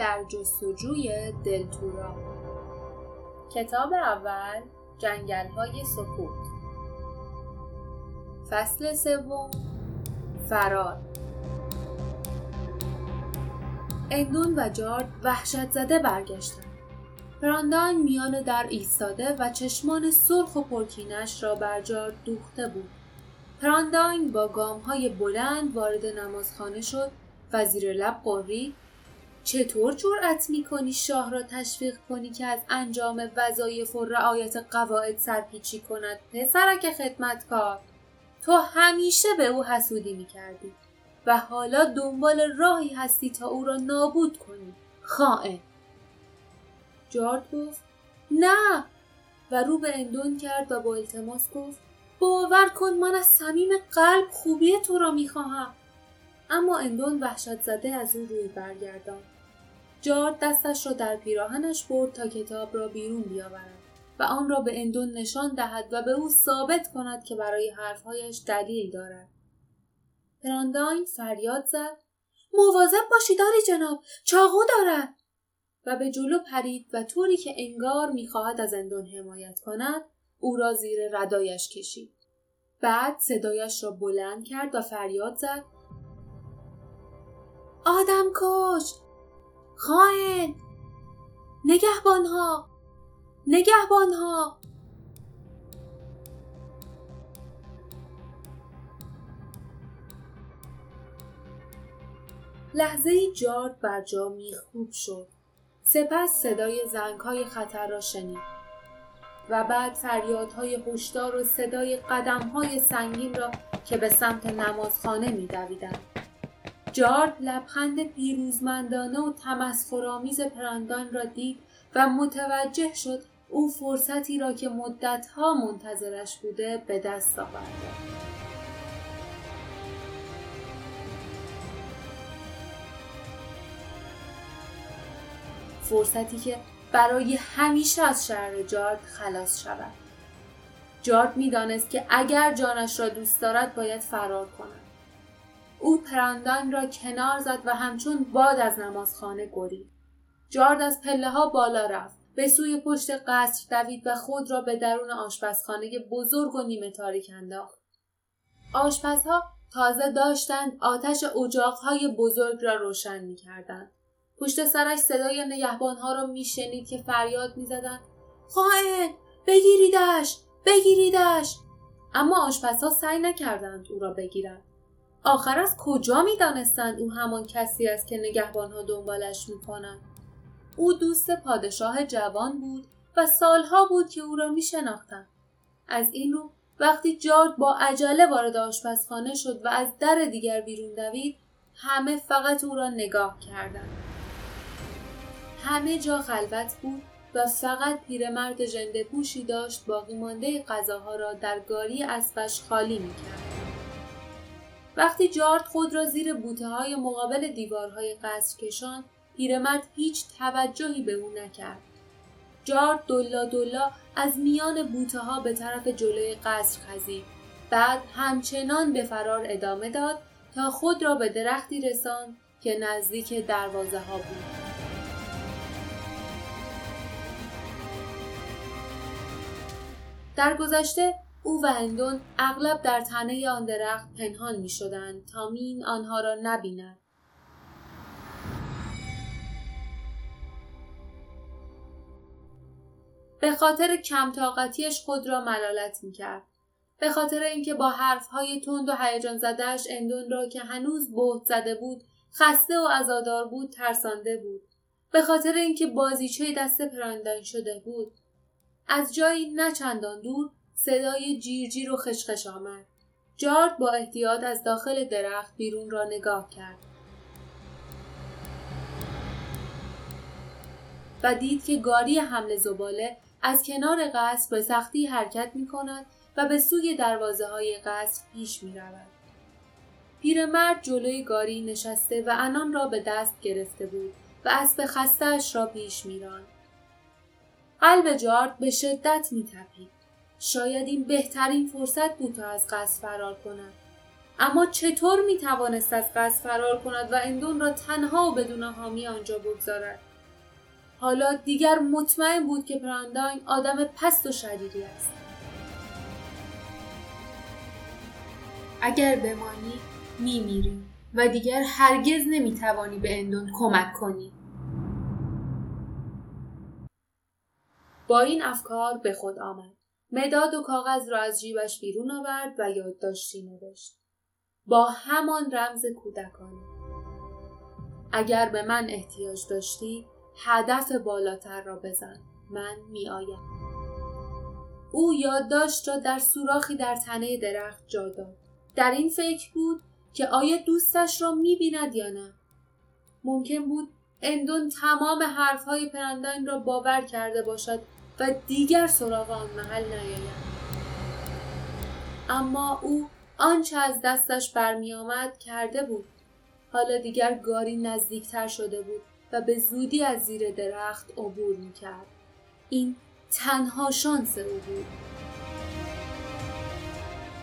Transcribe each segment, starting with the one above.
در جستجوی دلتورا. کتاب اول جنگل های سکوت. فصل سوم فرار. اندون و جارد وحشت زده برگشتند. پرانداین میان در ایستاده و چشمان سرخ و پرکینش را بر جارد دوخته بود. پرانداین با گام های بلند وارد نمازخانه شد. و زیر لب قرید چطور جرأت می‌کنی شاه را تشویق کنی که از انجام وظایف و رعایت قواعد سرپیچی کند پسرک خدمتکار؟ تو همیشه به او حسودی می‌کردی و حالا دنبال راهی هستی تا او را نابود کنی خائن. جارد گفت نه. و رو به اندون کرد و با التماس گفت باور کن من از صمیم قلب خوبی تو را می‌خواهم. اما اندون وحشت زده از او روی برگردان. جارد دستش را در پیراهنش برد تا کتاب را بیرون بیاورد و آن را به اندون نشان دهد و به او ثابت کند که برای حرفهایش دلیل دارد. پرانداین فریاد زد. مواظب باشی داری جناب چاقو دارد. و به جلو پرید و طوری که انگار می‌خواهد از اندون حمایت کند او را زیر ردایش کشید. بعد صدایش را بلند کرد و فریاد زد. آدم کش! خائن. نگهبانها. نگهبانها. لحظه جارد بر جا میخکوب شد. سپس صدای زنگهای خطر را شنید. و بعد فریادهای هشدار و صدای قدمهای سنگین را که به سمت نمازخانه میدویدند. جارد لبخند پیروزمندانه و تمسخرآمیز پراندان را دید و متوجه شد او فرصتی را که مدتها منتظرش بوده به دست آورده فرصتی که برای همیشه از شهر جارد خلاص شود. جارد می‌دانست که اگر جانش را دوست دارد باید فرار کند. او پراندان را کنار زد و همچون باد از نمازخانه گرید جارد از پله ها بالا رفت. به سوی پشت قصر دوید و خود را به درون آشپزخانه بزرگ و نیمه تاریک انداخت. آشپزها تازه داشتند آتش اجاقهای بزرگ را روشن می‌کردند. پشت سرش صدای نگهبانها را میشنید که فریاد می‌زدند. خائن! بگیریدش! بگیریدش! اما آشپزها سعی نکردند او را بگیرند. آخر از کجا می‌دانستند او همان کسی است که نگهبانها دنبالش می‌کنند او دوست پادشاه جوان بود و سالها بود که او را میشناختند از این رو وقتی جارد با عجله وارد آشپزخانه شد و از در دیگر بیرون دوید همه فقط او را نگاه کردند. همه جا خلوت بود و فقط پیرمرد ژنده پوشی داشت باقی مانده غذاها را در گاری اسبش خالی می‌کرد. وقتی جارد خود را زیر بوته های مقابل دیوارهای قصر کشان پیرمرد هیچ توجهی به او نکرد. جارد دلا دلا از میان بوته ها به طرف جلوی قصر خزید. بعد همچنان به فرار ادامه داد تا خود را به درختی رساند که نزدیک دروازه ها بود. در گذشته او و هندون اغلب در تنه آن درخت پنهان می شدند تا مین آنها را نبیند. به خاطر کم طاقتیش خود را ملالت می کرد. به خاطر اینکه با حرفهای تند و هیجان زدهش اندون را که هنوز بهت زده بود خسته و ازادار بود ترسانده بود. به خاطر اینکه بازیچه دست پراندان شده بود از جایی نه چندان دور صدای جیرجیر و خشخش آمد. جارد با احتیاط از داخل درخت بیرون را نگاه کرد. و دید که گاری حمل زباله از کنار قصر به سختی حرکت می کند و به سوی دروازه های قصر پیش می رود. پیرمرد جلوی گاری نشسته و انان را به دست گرفته بود و اسب خستهاش را پیش میراند. قلب جارد به شدت می تپید. شاید این بهترین فرصت بود تا از قصد فرار کند. اما چطور می توانست از قصد فرار کند و اندون را تنها و بدون حامی آنجا بگذارد؟ حالا دیگر مطمئن بود که پرانداین آدم پست و شریری است. اگر بمانی میمیری و دیگر هرگز نمی‌توانی به اندون کمک کنی. با این افکار به خود آمد. مداد و کاغذ را از جیبش بیرون آورد و یادداشتی نوشت. با همان رمز کودکانه. اگر به من احتیاج داشتی هدف بالاتر را بزن. من می آیم. او یادداشت را در سوراخی در تنه درخت جا داد. در این فکر بود که آیا دوستش را می بیند یا نه. ممکن بود اندون تمام حرفهای پرندان را باور کرده باشد و دیگر سراغ آن محل نیاید. اما او آنچه از دستش برمیآمد کرده بود. حالا دیگر گاری نزدیکتر شده بود و به زودی از زیر درخت عبور می‌کرد. این تنها شانس او بود.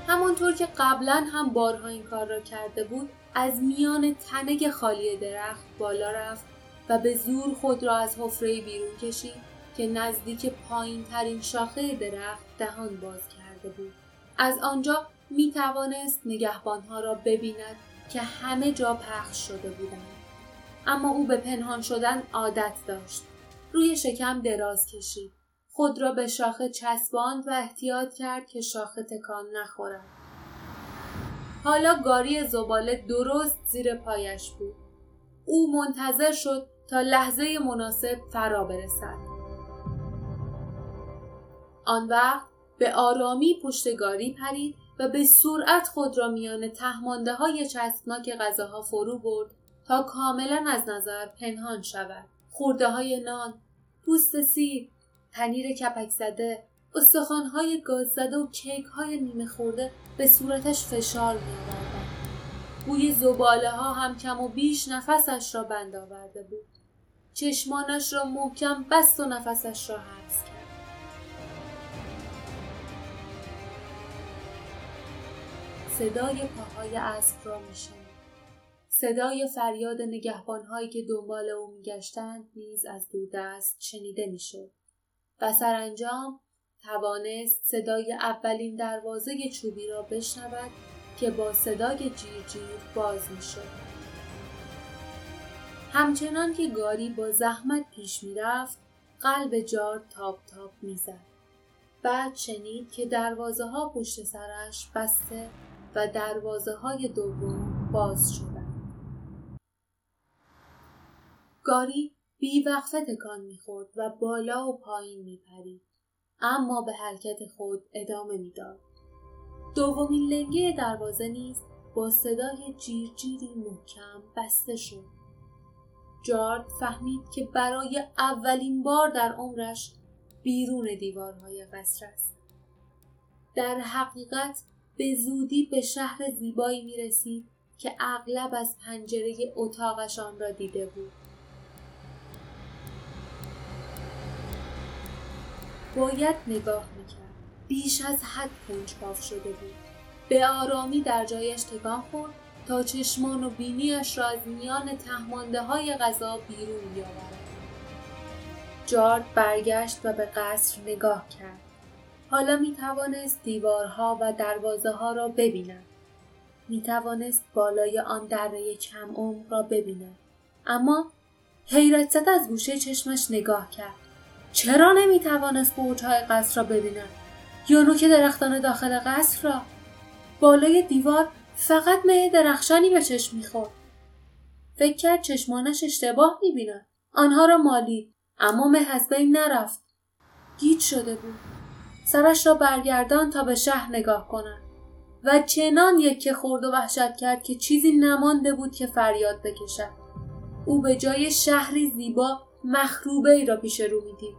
همانطور که قبلا هم بارها این کار را کرده بود از میان تنگ خالی درخت بالا رفت و به زور خود را از حفره بیرون کشید. که نزدیک پایین ترین شاخه درخت دهان باز کرده بود. از آنجا می توانست نگهبانها را ببیند که همه جا پخش شده بودند. اما او به پنهان شدن عادت داشت. روی شکم دراز کشید. خود را به شاخه چسباند و احتیاط کرد که شاخه تکان نخورد. حالا گاری زباله درست زیر پایش بود. او منتظر شد تا لحظه مناسب فرا برسد. آن وقت به آرامی پشتگاری پرید و به سرعت خود را میان تهمانده های چسبناک غذاها فرو برد تا کاملا از نظر پنهان شود. خورده های نان، پوست سیر، پنیر کپک زده، های گاز زده و کیک های نیمه خورده به صورتش فشار می آوردن. بوی زباله ها هم کم و بیش نفسش را بند آورده بود. چشمانش را محکم بست و نفسش را حبس کرد. صدای پاهای اسب را میشنید. صدای فریاد نگهبانهایی که دنبال او میگشتند نیز از دوردست شنیده می‌شد و سرانجام توانست صدای اولین دروازه چوبی را بشنود که با صدای جیر جیر باز می‌شد. همچنان که گاری با زحمت پیش می‌رفت قلب جار تاپ تاپ می‌زد. بعد شنید که دروازه ها پشت سرش بسته و دروازه های دوم باز شدند. گاری وقفه تکان می‌خورد و بالا و پایین میپرید. اما به حرکت خود ادامه می‌داد. دومین لنگه دروازه نیز با صدای جیرجیری محکم بسته شد. جارد فهمید که برای اولین بار در عمرش بیرون دیوارهای قصر است. در حقیقت به زودی به شهر زیبایی می رسید که اغلب از پنجره اتاقشان را دیده بود. باید نگاه می‌کرد. بیش از حد کنجکاو شده بود. به آرامی در جایش تکان خورد تا چشمان و بینیش را از میان تهمانده های غذا بیرون بیاورد. جارد برگشت و به قصر نگاه کرد. حالا می توانست دیوارها و دروازه ها را ببیند. می توانست بالای آن دره کم عمق را ببیند. اما حیرت زد از گوشه چشمش نگاه کرد. چرا نمی توانست برجهای قصر را ببیند؟ یا نوک درختان داخل قصر را؟ بالای دیوار فقط مه درخشانی به چشم می‌خورد. فکر کرد چشمانش اشتباه می‌بیند. آنها را مالید اما مه از بین نرفت. گیج شده بود. سرش را برگردان تا به شهر نگاه کند و چنان یک خورد و وحشت کرد که چیزی نمانده بود که فریاد بکشد. او به جای شهری زیبا مخروبه ای را پیش رو می‌دید.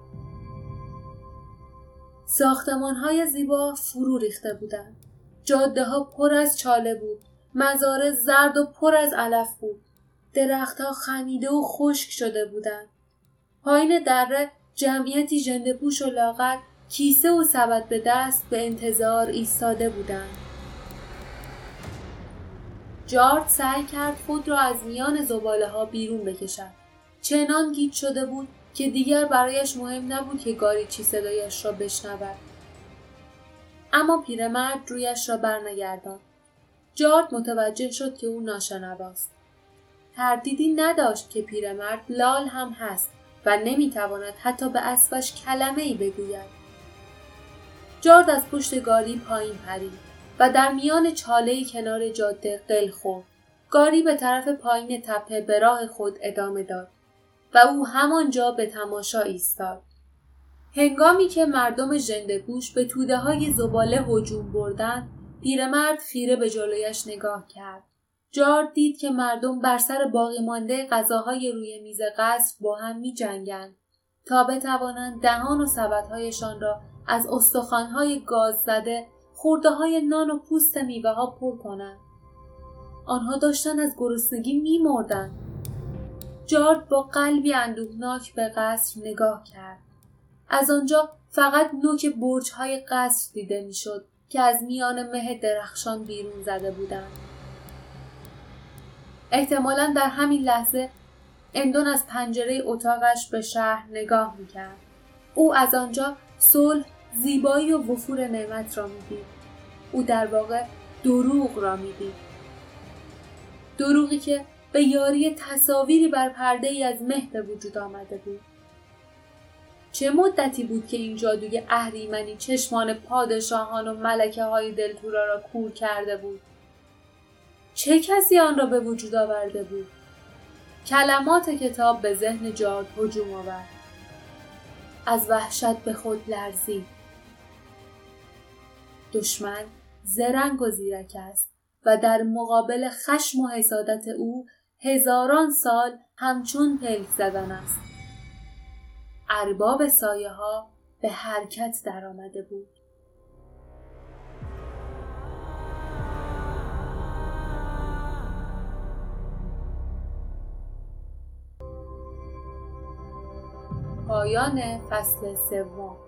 ساختمان های زیبا فرو ریخته بودند. جاده ها پر از چاله بود. مزاره زرد و پر از علف بود. درختها خمیده و خشک شده بودند. پایین دره جمعیتی ژنده پوش و لاغر کیسه و سبد به دست به انتظار ایستاده بودند جارد سعی کرد خود را از میان زباله ها بیرون بکشد. چنان گیت شده بود که دیگر برایش مهم نبود که گاری چی صدایش را بشنود. اما پیرمرد رویش را برنگردان. جارد متوجه شد که او ناشنواست. تردیدی نداشت که پیرمرد لال هم هست و نمی‌تواند حتی به اسبش کلمه ای بگوید. جارد از پشت گاری پایین پرید و در میان چاله کنار جاده قل خورد. گاری به طرف پایین تپه به راه خود ادامه داد و او همانجا به تماشا ایستاد. هنگامی که مردم ژنده به توده های زباله هجوم بردند، پیرمرد خیره به جلویش نگاه کرد. جارد دید که مردم بر سر باقی مانده غذاهای روی میز قصر با هم می جنگند تا بتوانند دهان و سبدهایشان را از استخوانهای گاز زده خورده های نان و پوست میوه ها پر کنند. آنها داشتن از گرسنگی می مردن. جارد با قلبی اندوهناک به قصر نگاه کرد. از آنجا فقط نوک برج های قصر دیده می‌شد که از میان مه درخشان بیرون زده بودند. احتمالا در همین لحظه اندون از پنجره اتاقش به شهر نگاه می‌کرد. او از آنجا صلح زیبایی و وفور نعمت را می‌دید او در واقع دروغ را می‌دید دروغی که به یاری تصاویری بر پرده ای از مه به وجود آمده بود. چه مدتی بود که این جادوی اهریمنی چشمان پادشاهان و ملکه های دلتورا را کور کرده بود؟ چه کسی آن را به وجود آورده بود؟ کلمات کتاب به ذهن جارد هجوم آورد. از وحشت به خود لرزید. دشمن زرنگ و زیرک است و در مقابل خشم و حسادت او هزاران سال همچون پلک زدن است. ارباب سایه ها به حرکت درآمده بود. پایان فصل سوم.